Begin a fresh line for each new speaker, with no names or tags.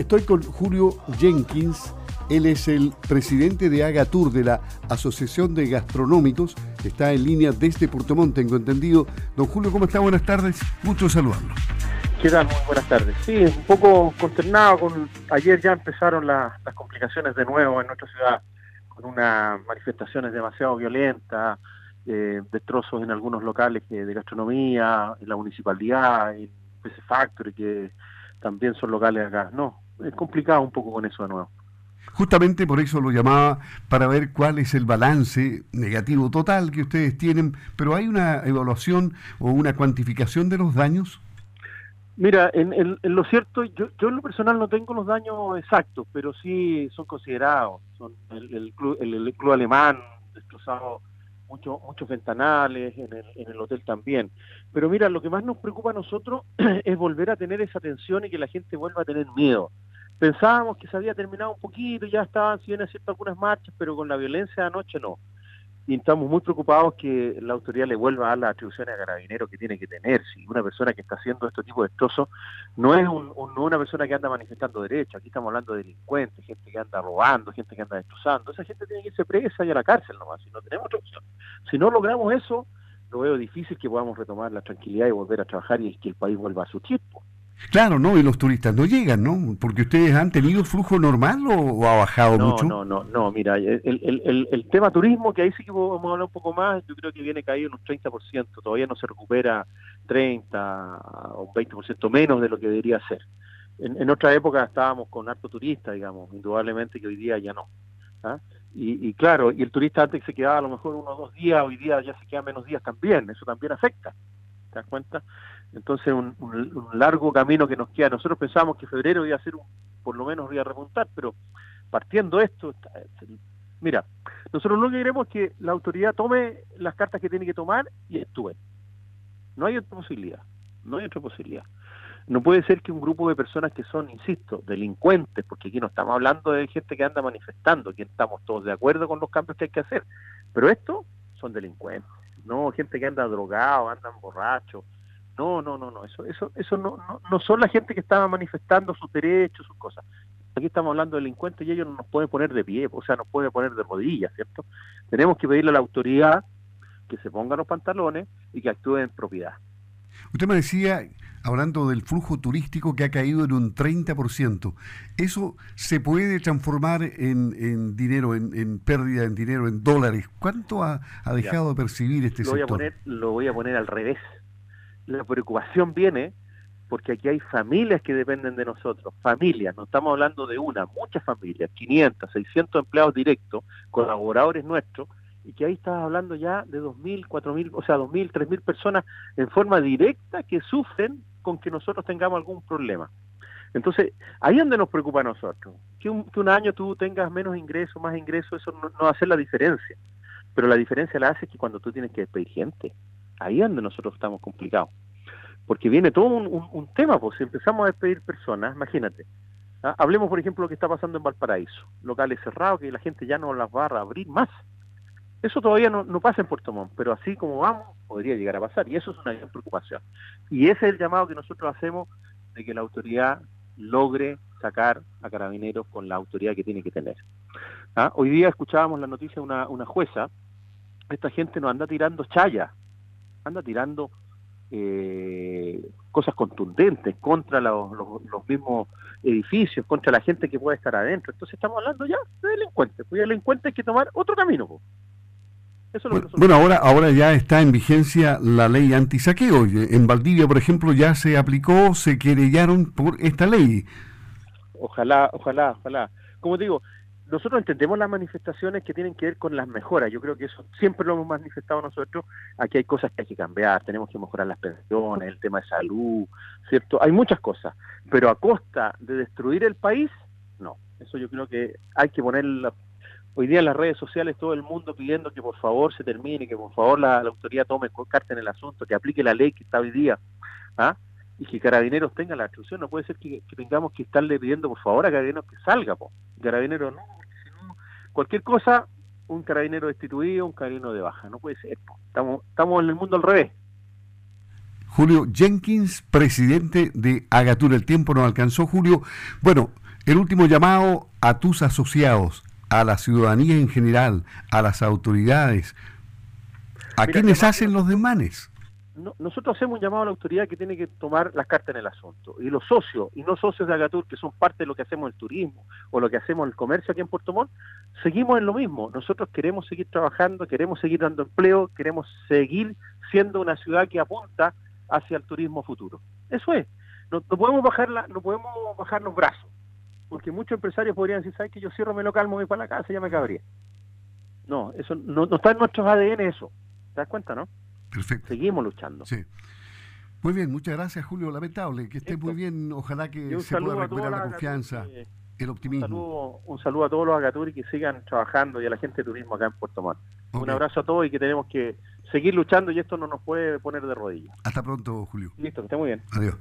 Estoy con Julio Jenkins, él es el presidente de Agatur, de la Asociación de Gastronómicos, está en línea desde Puerto tengo entendido. Don Julio, ¿cómo está? Buenas tardes, gusto saludarlo.
¿Qué tal? Muy buenas tardes. Sí, un poco consternado con... Ayer ya empezaron las complicaciones de nuevo en nuestra ciudad, con unas manifestaciones demasiado violentas, eh, destrozos en algunos locales de gastronomía, en la municipalidad, en PC Factory, que también son locales acá. No, es complicado un poco con eso de nuevo.
Justamente por eso lo llamaba para ver cuál es el balance negativo total que ustedes tienen, pero ¿hay una evaluación o una cuantificación de los daños?
Mira, en, lo cierto, yo, yo en lo personal no tengo los daños exactos, pero sí son considerados. Son el, el, club, el, club alemán destrozado muchos muchos ventanales, en el, en el hotel también. Pero mira, lo que más nos preocupa a nosotros es volver a tener esa tensión y que la gente vuelva a tener miedo. Pensábamos que se había terminado un poquito, ya estaban, si bien algunas marchas, pero con la violencia de anoche no. Y estamos muy preocupados que la autoridad le vuelva a dar las atribuciones a Carabineros que tiene que tener. Si una persona que está haciendo este tipo de destrozos no es una persona que anda manifestando derechos, aquí estamos hablando de delincuentes, gente que anda robando, gente que anda destrozando. Esa gente tiene que irse presa y a la cárcel nomás, si no tenemos otra opción. Si no logramos eso, lo veo difícil que podamos retomar la tranquilidad y volver a trabajar y que el país vuelva a su tiempo.
Claro, ¿no? Y los turistas no llegan, ¿no? Porque ustedes han tenido flujo normal o, ha bajado mucho.
No, no, no, mira, el, el, el, tema turismo, que ahí sí que podemos hablar un poco más, yo creo que viene caído en un 30%, todavía no se recupera 30 o 20% menos de lo que debería ser. En, en otra época estábamos con harto turista, digamos, indudablemente que hoy día ya no. ¿ah? Y, y, claro, y el turista antes se quedaba a lo mejor uno o dos días, hoy día ya se queda menos días también, eso también afecta, ¿te das cuenta? Entonces, un, largo camino que nos queda. Nosotros pensamos que febrero iba a ser, un, por lo menos iba a remontar, pero partiendo esto, mira, nosotros lo que queremos es que la autoridad tome las cartas que tiene que tomar y actúe. No hay otra posibilidad, no hay otra posibilidad. No puede ser que un grupo de personas que son, insisto, delincuentes, porque aquí no estamos hablando de gente que anda manifestando, que estamos todos de acuerdo con los cambios que hay que hacer, pero estos son delincuentes, no gente que anda drogado, andan borrachos, no, no, no, no, eso, eso, eso no, no, son la gente que estaba manifestando sus derechos, sus cosas. Aquí estamos hablando de delincuentes y ellos no nos pueden poner de pie, o sea, nos pueden poner de rodillas, ¿cierto? Tenemos que pedirle a la autoridad que se ponga los pantalones y que actúe en propiedad.
Usted me decía, hablando del flujo turístico que ha caído en un 30%, ¿eso se puede transformar en, dinero, en, pérdida en dinero, en dólares? ¿Cuánto ha, dejado de percibir este
lo
sector?
Voy a poner, lo voy a poner al revés la preocupación viene porque aquí hay familias que dependen de nosotros, familias, no estamos hablando de una, muchas familias, 500, 600 empleados directos, colaboradores nuestros, y que ahí estás hablando ya de 2.000, 4.000, o sea, 2.000, 3.000 personas en forma directa que sufren con que nosotros tengamos algún problema. Entonces, ahí es donde nos preocupa a nosotros. Que un, que un año tú tengas menos ingresos, más ingresos, eso no, no va a hacer la diferencia. Pero la diferencia la hace que cuando tú tienes que despedir gente. Ahí es donde nosotros estamos complicados. Porque viene todo un, tema, pues si empezamos a despedir personas, imagínate. ¿ah? Hablemos, por ejemplo, lo que está pasando en Valparaíso. Locales cerrados que la gente ya no las va a abrir más. Eso todavía no, pasa en Puerto Montt, pero así como vamos, podría llegar a pasar. Y eso es una gran preocupación. Y ese es el llamado que nosotros hacemos de que la autoridad logre sacar a carabineros con la autoridad que tiene que tener. ¿Ah? Hoy día escuchábamos la noticia de una, jueza, esta gente nos anda tirando chaya, anda tirando eh, cosas contundentes contra los, mismos edificios, contra la gente que puede estar adentro. Entonces estamos hablando ya de delincuentes. Pues delincuentes hay que tomar otro camino.
Bueno, ahora, ahora ya está en vigencia la ley antisaqueo. En Valdivia, por ejemplo, ya se aplicó, se querellaron por esta ley.
Ojalá, ojalá, ojalá. Como digo, nosotros entendemos las manifestaciones que tienen que ver con las mejoras. Yo creo que eso siempre lo hemos manifestado nosotros. Aquí hay cosas que hay que cambiar, tenemos que mejorar las pensiones, el tema de salud, ¿cierto? Hay muchas cosas, pero a costa de destruir el país, no. Eso yo creo que hay que poner hoy día en las redes sociales todo el mundo pidiendo que por favor se termine, que por favor la, autoridad tome carta en el asunto, que aplique la ley que está hoy día, ¿ah? y que Carabineros tenga la instrucción. No puede ser que, tengamos que estarle pidiendo por favor a Carabineros que salga. Carabineros no, cualquier cosa, un carabinero destituido, un carabinero de baja. No puede ser. Estamos, estamos en el mundo al revés.
Julio Jenkins, presidente de Agatura. El tiempo no alcanzó, Julio. Bueno, El último llamado a tus asociados, a la ciudadanía en general, a las autoridades, a quienes hacen los demanes
nosotros hacemos un llamado a la autoridad que tiene que tomar las cartas en el asunto. Y los socios, y no socios de Agatur, que son parte de lo que hacemos en el turismo o lo que hacemos en el comercio aquí en Puerto Montt, seguimos en lo mismo. Nosotros queremos seguir trabajando, queremos seguir dando empleo, queremos seguir siendo una ciudad que apunta hacia el turismo futuro. Eso es. No, podemos bajar la, no podemos bajar los brazos. Porque muchos empresarios podrían decir, ¿sabes que yo cierro, me lo calmo, voy para la casa y ya me cabría? No, eso no, no está en nuestros ADN eso. ¿Te das cuenta, no?
Perfecto.
Seguimos luchando.
Sí. Muy bien, muchas gracias Julio. Lamentable, que esté muy bien. Ojalá que se pueda recuperar la confianza, el optimismo.
Un saludo, a todos los Agaturi que sigan trabajando y a la gente de turismo acá en Puerto Montt. Un abrazo a todos y que tenemos que seguir luchando y esto no nos puede poner de rodillas.
Hasta pronto, Julio.
Listo, que esté muy bien.
Adiós.